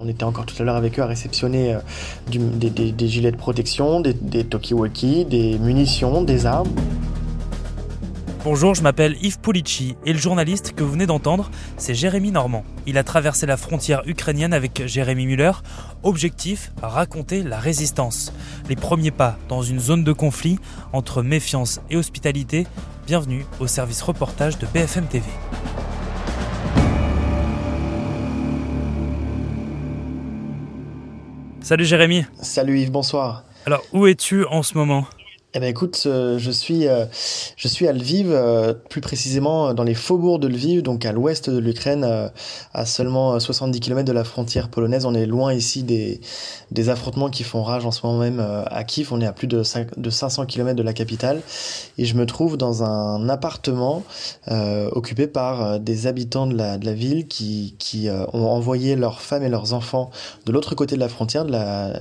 On était encore tout à l'heure avec eux à réceptionner des, gilets de protection, des, des talkie-walkie, des munitions, des armes. Bonjour, je m'appelle Yves Pulici et le journaliste que vous venez d'entendre, c'est Jérémy Normand. Il a traversé la frontière ukrainienne avec Jérémy Muller. Objectif, raconter la résistance. Les premiers pas dans une zone de conflit entre méfiance et hospitalité. Bienvenue au service reportage de BFM TV. Salut Jérémy. Salut Yves, bonsoir. Alors, où es-tu en ce moment? Eh ben écoute, euh, je suis euh, je suis à Lviv, euh, plus précisément dans les faubourgs de Lviv, donc à l'ouest de l'Ukraine, à seulement 70 km de la frontière polonaise. On est loin ici des des affrontements qui font rage en ce moment même à Kiev. On est à plus de de 500 km de la capitale, et je me trouve dans un appartement occupé par des habitants de la de la ville qui qui ont envoyé leurs femmes et leurs enfants de l'autre côté de la frontière,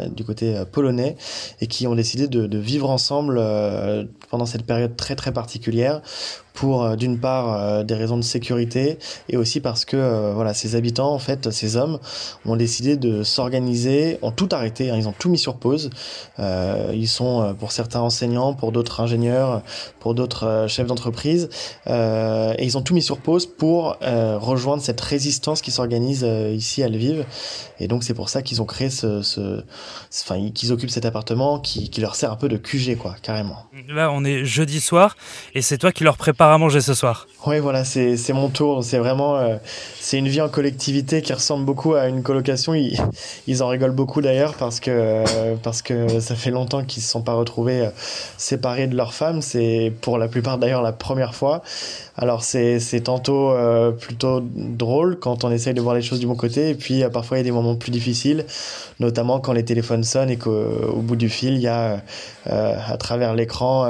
du côté polonais, et qui ont décidé de vivre ensemble euh, pendant cette période très très particulière pour euh, d'une part euh, des raisons de sécurité et aussi parce que euh, voilà ces habitants en fait ces hommes ont décidé de s'organiser ont tout arrêté hein, ils ont tout mis sur pause. Ils sont pour certains enseignants pour d'autres ingénieurs pour d'autres chefs d'entreprise et ils ont tout mis sur pause pour rejoindre cette résistance qui s'organise ici à Lviv. Et donc c'est pour ça qu'ils ont créé ce, enfin qu'ils occupent cet appartement qui, qui leur sert un peu de QG quoi carrément. Là on est jeudi soir et c'est toi qui leur prépare à manger ce soir. Oui, voilà, c'est mon tour. C'est vraiment, euh, c'est une vie en collectivité qui ressemble beaucoup à une colocation. Ils, ils en rigolent beaucoup d'ailleurs parce que euh, parce que ça fait longtemps qu'ils se sont pas retrouvés euh, séparés de leurs femmes. C'est pour la plupart d'ailleurs la première fois. Alors c'est tantôt plutôt drôle quand on essaye de voir les choses du bon côté et puis parfois il y a des moments plus difficiles, notamment quand les téléphones sonnent et qu'au bout du fil il y a à travers l'écran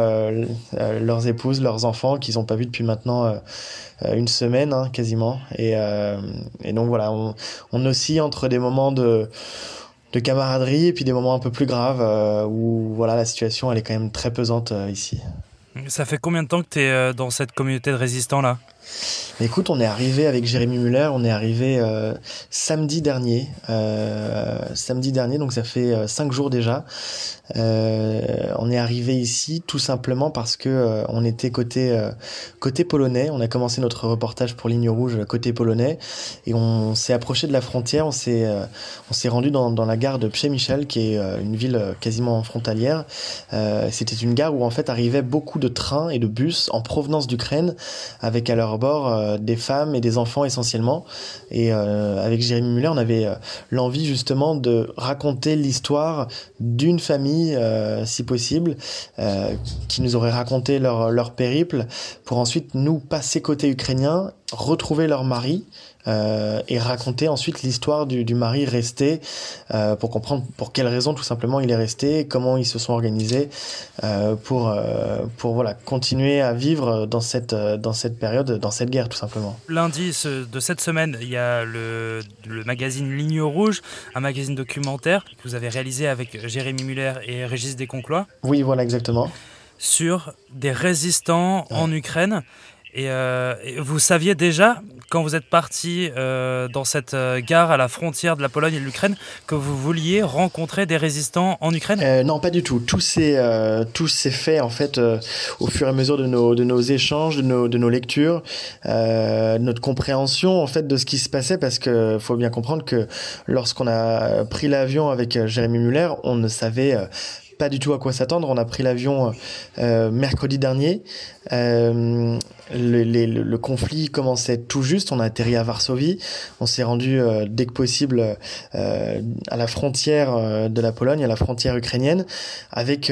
leurs épouses, leurs enfants qu'ils ont pas vu depuis maintenant euh, euh, une semaine hein, quasiment. Et, euh, et, donc voilà, on, oscille entre des moments de de camaraderie et puis des moments un peu plus graves où voilà la situation elle est quand même très pesante ici. Ça fait combien de temps que tu es dans cette communauté de résistants là? Écoute, on est arrivé avec Jérémy Muller, on est arrivé euh, samedi dernier, euh, samedi dernier, donc ça fait euh, cinq jours déjà. on est arrivé ici tout simplement parce que on était côté côté polonais. On a commencé notre reportage pour Ligne Rouge côté polonais et on s'est approché de la frontière. On s'est on s'est rendu dans, la gare de Przemyśl, qui est une ville quasiment frontalière. C'était une gare où en fait arrivaient beaucoup de trains et de bus en provenance d'Ukraine avec à leur bord euh, des femmes et des enfants essentiellement. Et euh, avec Jérémy Muller, on avait euh, l'envie justement de raconter l'histoire d'une famille, si possible, qui nous aurait raconté leur, leur périple, pour ensuite nous passer côté ukrainien, retrouver leur mari, euh, et raconter ensuite l'histoire du, du, mari resté euh, pour comprendre pour quelles raisons tout simplement il est resté, comment ils se sont organisés euh, pour pour voilà continuer à vivre dans cette dans cette période, dans cette guerre tout simplement. Lundi de cette semaine, il y a le, le magazine Ligne Rouge, un magazine documentaire que vous avez réalisé avec Jérémy Muller et Régis Desconclois. Oui, voilà exactement. Sur des résistants en Ukraine. Et, euh, vous saviez déjà, quand vous êtes parti euh, dans cette euh, gare à la frontière de la Pologne et de l'Ukraine, que vous vouliez rencontrer des résistants en Ukraine? Non, pas du tout. Tout s'est fait en fait au fur et à mesure de nos de nos échanges, de nos de nos lectures, notre compréhension en fait de ce qui se passait, parce que faut bien comprendre que lorsqu'on a pris l'avion avec Jérémy Muller, on ne savait pas du tout à quoi s'attendre. On a pris l'avion mercredi dernier. Euh, le, conflit commençait tout juste. On a atterri à Varsovie. On s'est rendu euh, dès que possible euh, à la frontière de la Pologne, à la frontière ukrainienne, avec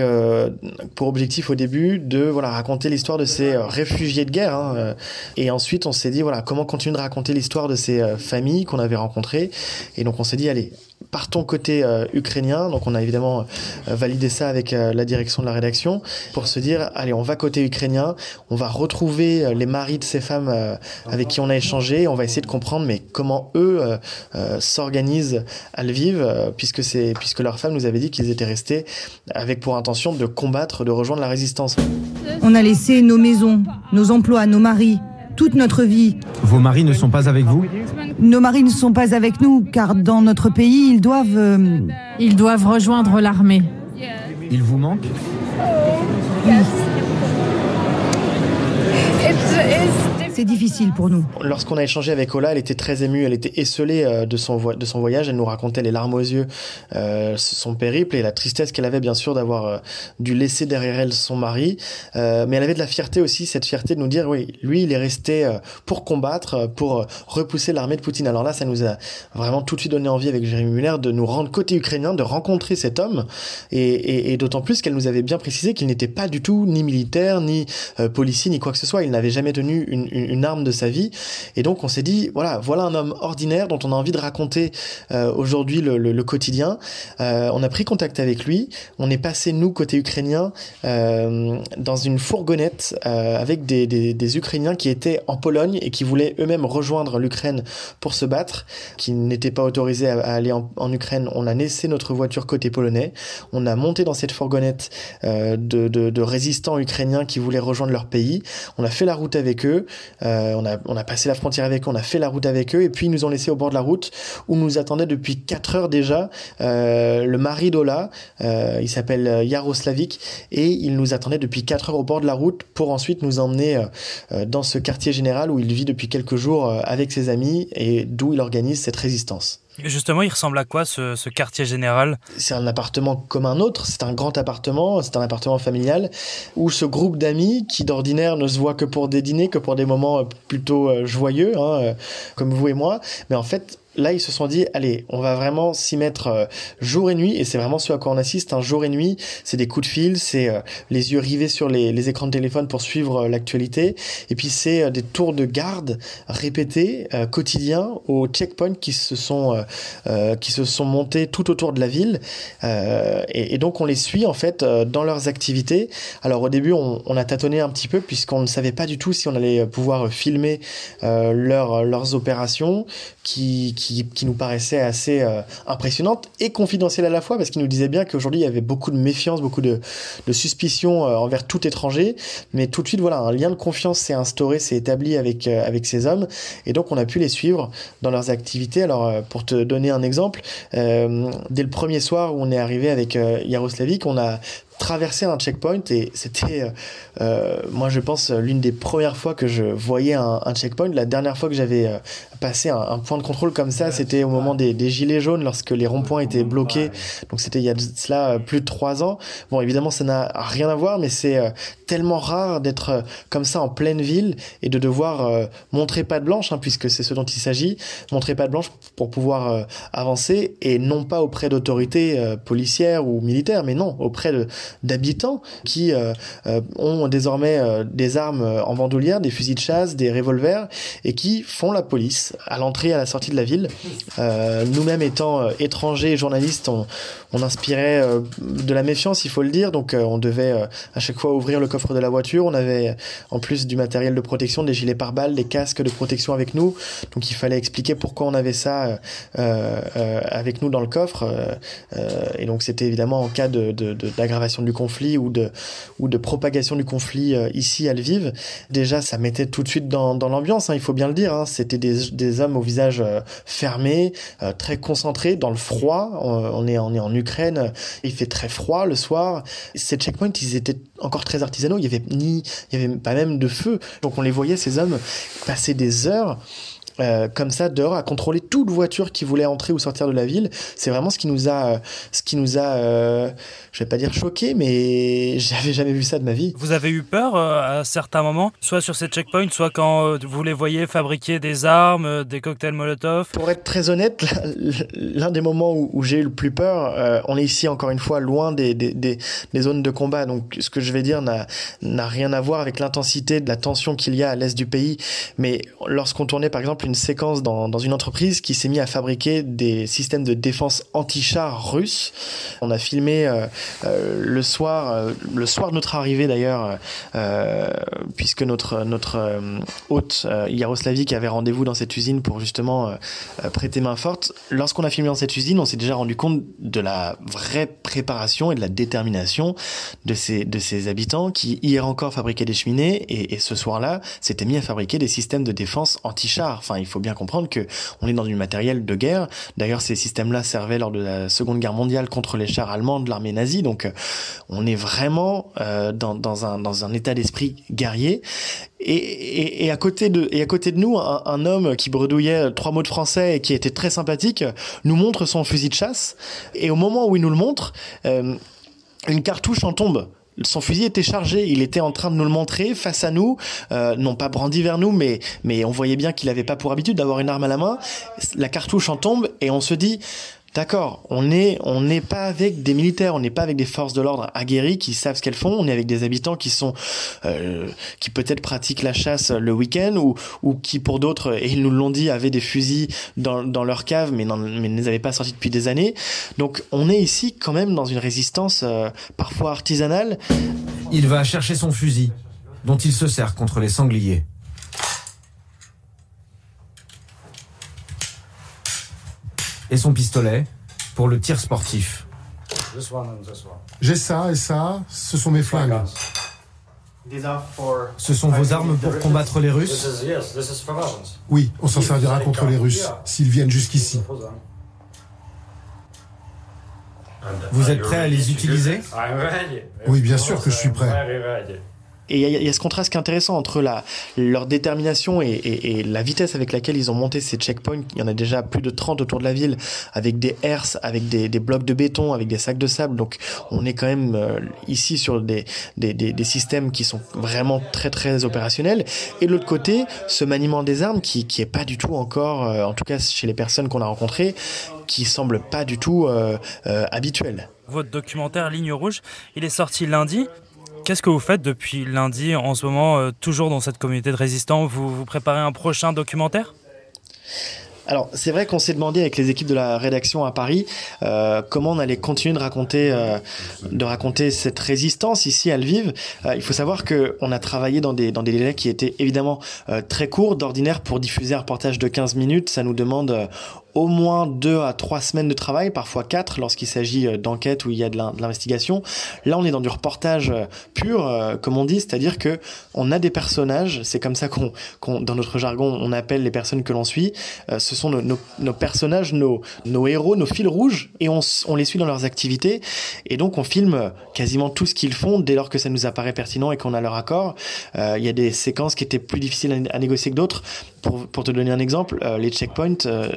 pour objectif au début de voilà raconter l'histoire de ces réfugiés de guerre. Hein, et ensuite, on s'est dit voilà comment continuer de raconter l'histoire de ces familles qu'on avait rencontrées. Et donc, on s'est dit allez partons côté ukrainien. Donc on a évidemment validé ça avec la direction de la rédaction pour se dire allez on va côté ukrainien, on va retrouver les maris de ces femmes avec qui on a échangé, on va essayer de comprendre mais comment eux s'organisent à Lviv puisque c'est puisque leurs femmes nous avaient dit qu'ils étaient restés avec pour intention de combattre, de rejoindre la résistance. On a laissé nos maisons, nos emplois, nos maris, toute notre vie. Vos maris ne sont pas avec vous? Nos maris ne sont pas avec nous, car dans notre pays, ils doivent... Euh, ils doivent rejoindre l'armée. Ils vous manquent? is c'est difficile pour nous. Lorsqu'on a échangé avec Ola, elle était très émue, elle était esselée euh, de son, voyage, elle nous racontait les larmes aux yeux, euh, son périple et la tristesse qu'elle avait bien sûr d'avoir euh, dû laisser derrière elle son mari, mais elle avait de la fierté aussi, cette fierté de nous dire, oui, lui il est resté pour combattre, pour repousser l'armée de Poutine. Alors là, ça nous a vraiment tout de suite donné envie avec Jérémy Muller de nous rendre côté ukrainien, de rencontrer cet homme, et, d'autant plus qu'elle nous avait bien précisé qu'il n'était pas du tout ni militaire, ni policier, ni quoi que ce soit, il n'avait jamais tenu une une arme de sa vie. Et donc on s'est dit, voilà, voilà un homme ordinaire dont on a envie de raconter euh, aujourd'hui le, le, quotidien. Euh, on a pris contact avec lui. On est passé, nous, côté ukrainien, euh, dans une fourgonnette avec des, des, des, Ukrainiens qui étaient en Pologne et qui voulaient eux-mêmes rejoindre l'Ukraine pour se battre, qui n'étaient pas autorisés à, aller en, en, Ukraine. On a laissé notre voiture côté polonais. On a monté dans cette fourgonnette de, de, de résistants ukrainiens qui voulaient rejoindre leur pays. On a fait la route avec eux. Euh, on, a, on a passé la frontière avec eux, on a fait la route avec eux, et puis ils nous ont laissé au bord de la route où nous attendait depuis 4 heures déjà euh, le mari d'Ola, euh, il s'appelle Yaroslavik, et il nous attendait depuis 4 heures au bord de la route pour ensuite nous emmener dans ce quartier général où il vit depuis quelques jours avec ses amis et d'où il organise cette résistance. Justement, il ressemble à quoi ce, ce quartier général? C'est un appartement comme un autre, c'est un grand appartement, c'est un appartement familial, où ce groupe d'amis, qui d'ordinaire ne se voit que pour des dîners, que pour des moments plutôt euh, joyeux, hein, euh, comme vous et moi, mais en fait, là, ils se sont dit, allez, on va vraiment s'y mettre euh, jour et nuit, et c'est vraiment ce à quoi on assiste, un jour et nuit, c'est des coups de fil, c'est euh, les yeux rivés sur les, écrans de téléphone pour suivre euh, l'actualité, et puis c'est des tours de garde répétés, quotidiens, aux checkpoints qui se sont, qui se sont montés tout autour de la ville, et, et, donc on les suit en fait dans leurs activités. Alors au début, on, on a tâtonné un petit peu, puisqu'on ne savait pas du tout si on allait pouvoir filmer leur, leurs opérations, qui, qui, qui, nous paraissait assez euh, impressionnante et confidentielle à la fois parce qu'il nous disait bien qu'aujourd'hui il y avait beaucoup de méfiance, beaucoup de, de suspicion euh, envers tout étranger, mais tout de suite voilà un lien de confiance s'est instauré, s'est établi avec euh, avec ces hommes et donc on a pu les suivre dans leurs activités. Alors pour te donner un exemple, dès le premier soir où on est arrivé avec Yaroslavik, on a traverser un checkpoint et c'était, euh, euh, moi je pense, l'une des premières fois que je voyais un, un checkpoint. La dernière fois que j'avais euh, passé un, un, point de contrôle comme ça, c'était au moment des, des, gilets jaunes lorsque les ronds-points étaient bloqués. Donc c'était il y a de cela euh, plus de trois ans. Bon, évidemment, ça n'a rien à voir, mais c'est euh, tellement rare d'être comme ça en pleine ville et de devoir montrer pas de blanche, hein, puisque c'est ce dont il s'agit, montrer pas de blanche pour pouvoir avancer et non pas auprès d'autorités policières ou militaires, mais non auprès de d'habitants qui euh, euh, ont désormais euh, des armes en bandoulière, des fusils de chasse, des revolvers et qui font la police à l'entrée et à la sortie de la ville. Nous-mêmes étant étrangers et journalistes, on, inspirait de la méfiance, il faut le dire. Donc on devait à chaque fois ouvrir le coffre de la voiture. On avait en plus du matériel de protection, des gilets pare-balles, des casques de protection avec nous. Donc il fallait expliquer pourquoi on avait ça avec nous dans le coffre. Et donc c'était évidemment en cas de, d'aggravation de, du conflit ou de, ou de propagation du conflit euh, ici à Lviv. Déjà, ça mettait tout de suite dans, dans l'ambiance, hein, il faut bien le dire. Hein. C'était des, des hommes au visage euh, fermé, euh, très concentrés, dans le froid. On, est, on est en Ukraine, il fait très froid le soir. Ces checkpoints, ils étaient encore très artisanaux. Il y avait ni, il avait pas même de feu. Donc on les voyait ces hommes passer des heures euh, comme ça dehors à contrôler toute voiture qui voulait entrer ou sortir de la ville. C'est vraiment ce qui nous a, ce qui nous a, euh, je vais pas dire choqué, mais j'avais jamais vu ça de ma vie. Vous avez eu peur euh, à certains moments, soit sur ces checkpoints, soit quand euh, vous les voyez fabriquer des armes, euh, des cocktails Molotov? Pour être très honnête, l'un des moments où, où j'ai eu le plus peur, euh, on est ici encore une fois loin des, des, des, des, zones de combat, donc ce que je vais dire n'a rien à voir avec l'intensité de la tension qu'il y a à l'est du pays. Mais lorsqu'on tournait par exemple une séquence dans, dans une entreprise qui s'est mis à fabriquer des systèmes de défense anti-char russes. On a filmé euh, euh, le soir, euh, le soir de notre arrivée d'ailleurs, puisque notre notre hôte Yaroslavik avait rendez-vous dans cette usine pour justement prêter main forte. Lorsqu'on a filmé dans cette usine, on s'est déjà rendu compte de la vraie préparation et de la détermination de ces de ces habitants qui hier encore fabriquaient des cheminées et, ce soir-là s'étaient mis à fabriquer des systèmes de défense anti-char. Il faut bien comprendre que on est dans du matériel de guerre. D'ailleurs, ces systèmes-là servaient lors de la Seconde Guerre mondiale contre les chars allemands de l'armée nazie. Donc, on est vraiment dans, dans, un, état d'esprit guerrier. Et, à côté de et à côté de nous, un, homme qui bredouillait trois mots de français et qui était très sympathique nous montre son fusil de chasse. Et au moment où il nous le montre, une cartouche en tombe son fusil était chargé, il était en train de nous le montrer face à nous, euh, non pas brandi vers nous, mais mais on voyait bien qu'il n'avait pas pour habitude d'avoir une arme à la main. La cartouche en tombe et on se dit D'accord, on est on n'est pas avec des militaires, on n'est pas avec des forces de l'ordre aguerries qui savent ce qu'elles font, on est avec des habitants qui sont euh, qui peut-être pratiquent la chasse le week-end ou ou qui pour d'autres et ils nous l'ont dit avaient des fusils dans dans leur cave mais mais ne les avaient pas sortis depuis des années. Donc on est ici quand même dans une résistance euh, parfois artisanale. Il va chercher son fusil dont il se sert contre les sangliers. Et son pistolet pour le tir sportif. J'ai ça et ça, ce sont mes flingues. Ce sont vos armes pour combattre les Russes. Oui, on s'en servira contre les Russes, s'ils viennent jusqu'ici. Vous êtes prêt à les utiliser Oui, bien sûr que je suis prêt. Et il y, a ce contraste qui est intéressant entre leur détermination et, la vitesse avec laquelle ils ont monté ces checkpoints. Il y en a déjà plus de 30 autour de la ville, avec des herses, avec des, blocs de béton, avec des sacs de sable. Donc on est quand même euh, ici sur des, systèmes qui sont vraiment très très opérationnels. Et de l'autre côté, ce maniement des armes qui, qui est pas du tout encore, euh, en tout cas chez les personnes qu'on a rencontrées, qui semble pas du tout euh, habituel. Votre documentaire Ligne Rouge, il est sorti lundi. Qu'est-ce que vous faites depuis lundi en ce moment, euh, toujours dans cette communauté de résistants? Vous, vous préparez un prochain documentaire? Alors c'est vrai qu'on s'est demandé avec les équipes de la rédaction à Paris euh, comment on allait continuer de raconter euh, de raconter cette résistance ici à Lviv. Il faut savoir que on a travaillé dans des dans des délais qui étaient évidemment très courts. D'ordinaire pour diffuser un reportage de 15 minutes, ça nous demande au moins deux à trois semaines de travail, parfois quatre lorsqu'il s'agit euh, d'enquête où il y a de l'investigation. Là, on est dans du reportage pur, comme on dit, c'est-à-dire que on a des personnages. C'est comme ça qu'on, dans notre jargon, on appelle les personnes que l'on suit. ce sont nos, personnages, nos, nos héros, nos fils rouges, et on, les suit dans leurs activités. Et donc, on filme quasiment tout ce qu'ils font dès lors que ça nous apparaît pertinent et qu'on a leur accord. Il y a des séquences qui étaient plus difficiles à, négocier que d'autres. Pour, pour, te donner un exemple, euh, les checkpoints euh,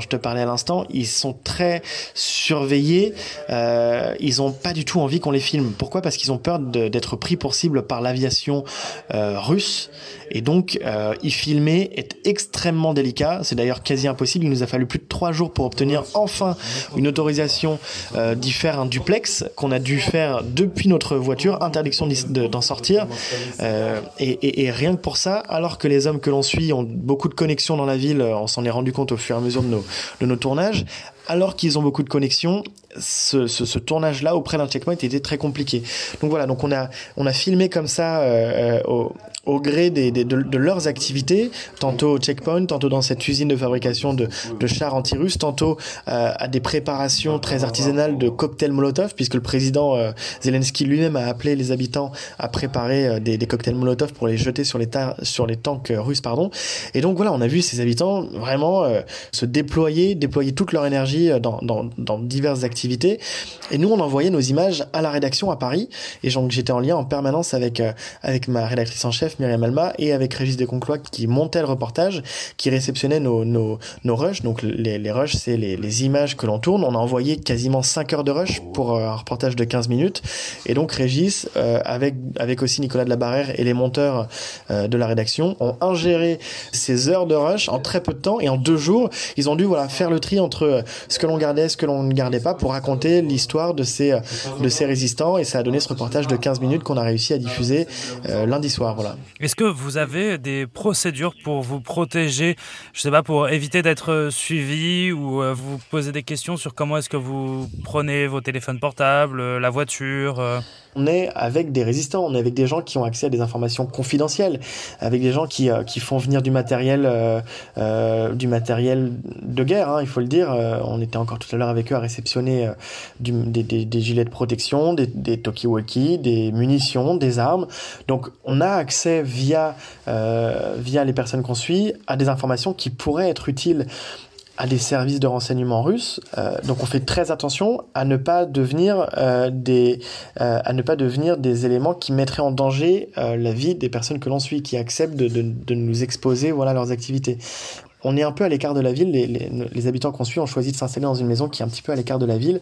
je te parlais à l'instant, ils sont très surveillés. Euh, ils ont pas du tout envie qu'on les filme. Pourquoi? Parce qu'ils ont peur d'être pris pour cible par l'aviation russe. Et donc, y filmer est extrêmement délicat. C'est d'ailleurs quasi impossible. Il nous a fallu plus de trois jours pour obtenir enfin une autorisation d'y faire un duplex qu'on a dû faire depuis notre voiture. Interdiction d'en sortir. Et, et, et rien que pour ça, alors que les hommes que l'on suit ont beaucoup de connexions dans la ville, on s'en est rendu compte au fur et à mesure de nos, de nos tournages, alors qu'ils ont beaucoup de connexions, ce, ce, tournage-là auprès d'un checkpoint était très compliqué. Donc voilà, donc on a, on a filmé comme ça euh, au, au gré des, des, de, leurs activités, tantôt au checkpoint, tantôt dans cette usine de fabrication de, de chars anti-russes, tantôt euh, à des préparations très artisanales de cocktails Molotov, puisque le président euh, Zelensky lui-même a appelé les habitants à préparer euh, des, des, cocktails Molotov pour les jeter sur les, sur les tanks russes. pardon. Et donc voilà, on a vu ces habitants vraiment se déployer, déployer toute leur énergie dans, dans, dans diverses activités. Et nous, on envoyait nos images à la rédaction à Paris. Et donc j'étais en lien en permanence avec, avec ma rédactrice en chef, Myriam Alma, et avec Régis Desconclois qui montait le reportage, qui réceptionnait nos, nos, nos rushs. Donc les, les rushs, c'est les, images que l'on tourne. On a envoyé quasiment 5 heures de rush pour un reportage de 15 minutes. Et donc Régis, euh, avec, avec aussi Nicolas de la Barrère et les monteurs euh, de la rédaction, ont ingéré ces heures de rush en très peu de temps. Et en deux jours, ils ont dû voilà, faire le tri entre ce que l'on gardait, ce que l'on ne gardait pas pour raconter l'histoire de ces, de ces résistants. Et ça a donné ce reportage de 15 minutes qu'on a réussi à diffuser euh, lundi soir. Voilà. Est-ce que vous avez des procédures pour vous protéger, je sais pas, pour éviter d'être suivi ou euh, vous poser des questions sur comment est-ce que vous prenez vos téléphones portables, euh, la voiture on est avec des résistants, on est avec des gens qui ont accès à des informations confidentielles, avec des gens qui, euh, qui font venir du matériel, euh, euh, du matériel de guerre, hein, il faut le dire. on était encore tout à l'heure avec eux à réceptionner du, des, des, gilets de protection, des, des talkie-walkie, des munitions, des armes. Donc on a accès via, via les personnes qu'on suit à des informations qui pourraient être utiles à des services de renseignement russes. Euh, donc on fait très attention à ne pas devenir euh, des euh, à ne pas devenir des éléments qui mettraient en danger la vie des personnes que l'on suit, qui acceptent de, de, de, nous exposer voilà leurs activités. On est un peu à l'écart de la ville. Les, les, les habitants qu'on suit ont choisi de s'installer dans une maison qui est un petit peu à l'écart de la ville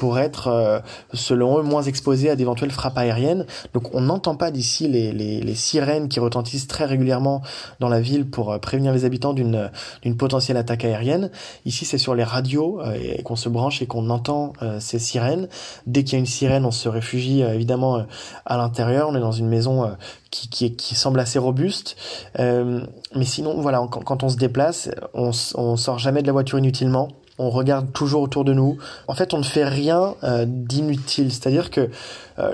pour être, euh, selon eux, moins exposés à d'éventuelles frappes aériennes. Donc on n'entend pas d'ici les, les, les, sirènes qui retentissent très régulièrement dans la ville pour euh, prévenir les habitants d'une d'une potentielle attaque aérienne. Ici c'est sur les radios euh, et qu'on se branche et qu'on entend ces sirènes. Dès qu'il y a une sirène, on se réfugie évidemment à l'intérieur. On est dans une maison qui, qui, qui, semble assez robuste. Euh, mais sinon, voilà, quand, quand, on se déplace, on, on sort jamais de la voiture inutilement on regarde toujours autour de nous. En fait, on ne fait rien euh, d'inutile. C'est-à-dire que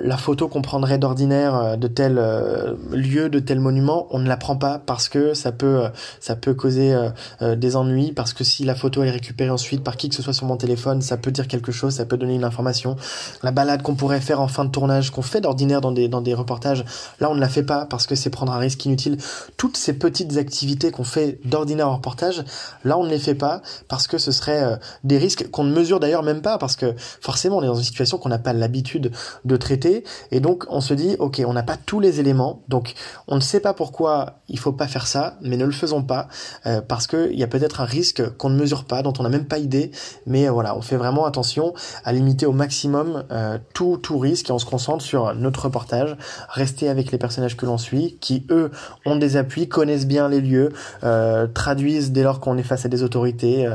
la photo qu'on prendrait d'ordinaire euh, de tel euh, lieu, de tel monument, on ne la prend pas parce que ça peut, ça peut causer des ennuis, parce que si la photo est récupérée ensuite par qui que ce soit sur mon téléphone, ça peut dire quelque chose, ça peut donner une information. La balade qu'on pourrait faire en fin de tournage, qu'on fait d'ordinaire dans des, dans des reportages, là on ne la fait pas parce que c'est prendre un risque inutile. Toutes ces petites activités qu'on fait d'ordinaire en reportage, là on ne les fait pas parce que ce serait des risques qu'on ne mesure d'ailleurs même pas parce que forcément on est dans une situation qu'on n'a pas l'habitude de traiter et donc on se dit ok on n'a pas tous les éléments. Donc on ne sait pas pourquoi il faut pas faire ça mais ne le faisons pas euh, parce que il y a peut-être un risque qu'on ne mesure pas dont on n'a même pas idée. Mais euh, voilà on fait vraiment attention à limiter au maximum euh, tout tout risque et on se concentre sur notre reportage. Rester avec les personnages que l'on suit qui eux ont des appuis connaissent bien les lieux traduisent dès lors qu'on est face à des autorités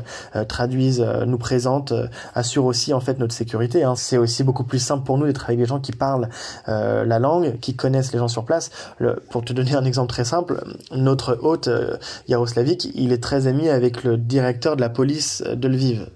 traduisent nous présentent assurent aussi en fait notre sécurité hein. c'est aussi beaucoup plus simple pour nous d'être avec des gens qui parlent euh, la langue, qui connaissent les gens sur place. Le, pour te donner un exemple très simple, notre hôte euh, Yaroslavik, il est très ami avec le directeur de la police de Lviv.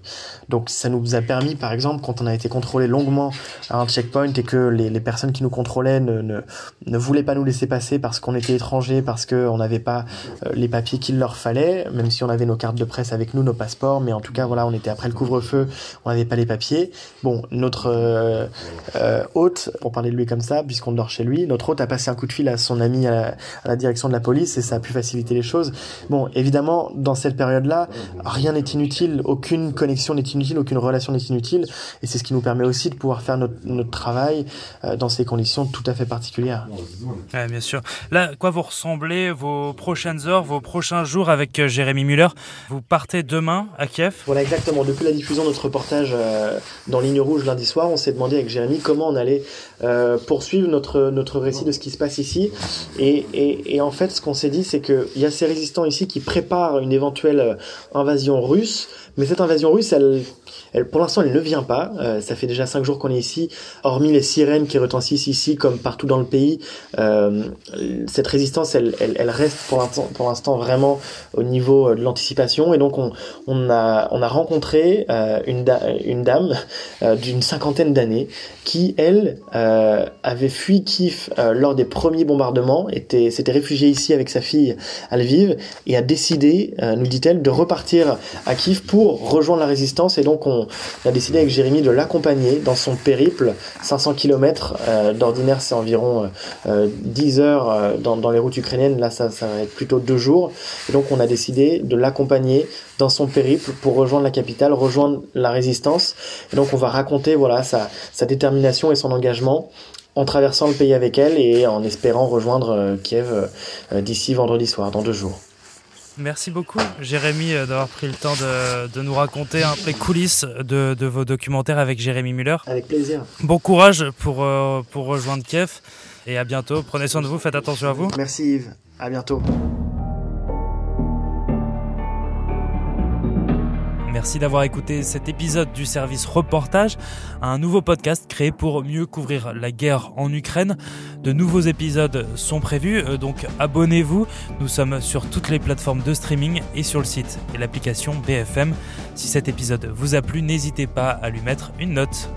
Donc ça nous a permis, par exemple, quand on a été contrôlé longuement à un checkpoint et que les, les personnes qui nous contrôlaient ne, ne, ne, voulaient pas nous laisser passer parce qu'on était étrangers, parce qu'on n'avait pas euh, les papiers qu'il leur fallait, même si on avait nos cartes de presse avec nous, nos passeports, mais en tout cas, voilà, on était après le couvre-feu, on n'avait pas les papiers. Bon, notre euh, euh, hôte, pour parler de lui comme ça, puisqu'on dort chez lui, notre hôte a passé un coup de fil à son ami à la, à la direction de la police et ça a pu faciliter les choses. Bon, évidemment, dans cette période-là, rien n'est inutile, aucune connexion n'est inutile, aucune relation n'est inutile, et c'est ce qui nous permet aussi de pouvoir faire notre, notre travail euh, dans ces conditions tout à fait particulières. Ouais, bien sûr. Là, quoi vous ressemblez vos prochaines heures, vos prochains jours avec euh, Jérémy Muller? Vous partez demain à Kiev? Voilà, exactement. Depuis la diffusion de notre reportage euh, dans Ligne Rouge lundi soir, on s'est demandé avec Jérémy comment on allait euh, poursuivre notre, récit de ce qui se passe ici. Et, et, et en fait, ce qu'on s'est dit, c'est qu'il y a ces résistants ici qui préparent une éventuelle euh, invasion russe, mais cette invasion russe, elle, pour l'instant, elle ne vient pas. Euh, ça fait déjà cinq jours qu'on est ici. Hormis les sirènes qui retentissent ici, comme partout dans le pays, euh, cette résistance, elle, elle, reste pour l'instant, vraiment au niveau de l'anticipation. Et donc, on, a, on a rencontré euh, une, da une dame euh, d'une cinquantaine d'années qui, elle, euh, avait fui Kiev lors des premiers bombardements, était, s'était réfugiée ici avec sa fille à Lviv et a décidé, nous dit-elle, de repartir à Kiev pour rejoindre la résistance et donc on a décidé avec Jérémy de l'accompagner dans son périple. 500 km euh, d'ordinaire c'est environ euh, 10 heures euh, dans, les routes ukrainiennes. Là ça, va être plutôt deux jours. Et donc on a décidé de l'accompagner dans son périple pour rejoindre la capitale rejoindre la résistance. Et donc on va raconter voilà sa, sa détermination et son engagement en traversant le pays avec elle et en espérant rejoindre euh, Kiev euh, d'ici vendredi soir dans deux jours Merci beaucoup, Jérémy, d'avoir pris le temps de, de, nous raconter un peu les coulisses de, de, vos documentaires avec Jérémy Muller. Avec plaisir. Bon courage pour, euh, pour rejoindre Kiev et à bientôt. Prenez soin de vous, faites attention à vous. Merci Yves, à bientôt. Merci d'avoir écouté cet épisode du service reportage, un nouveau podcast créé pour mieux couvrir la guerre en Ukraine. De nouveaux épisodes sont prévus, donc abonnez-vous. Nous sommes sur toutes les plateformes de streaming et sur le site et l'application BFM. Si cet épisode vous a plu, n'hésitez pas à lui mettre une note.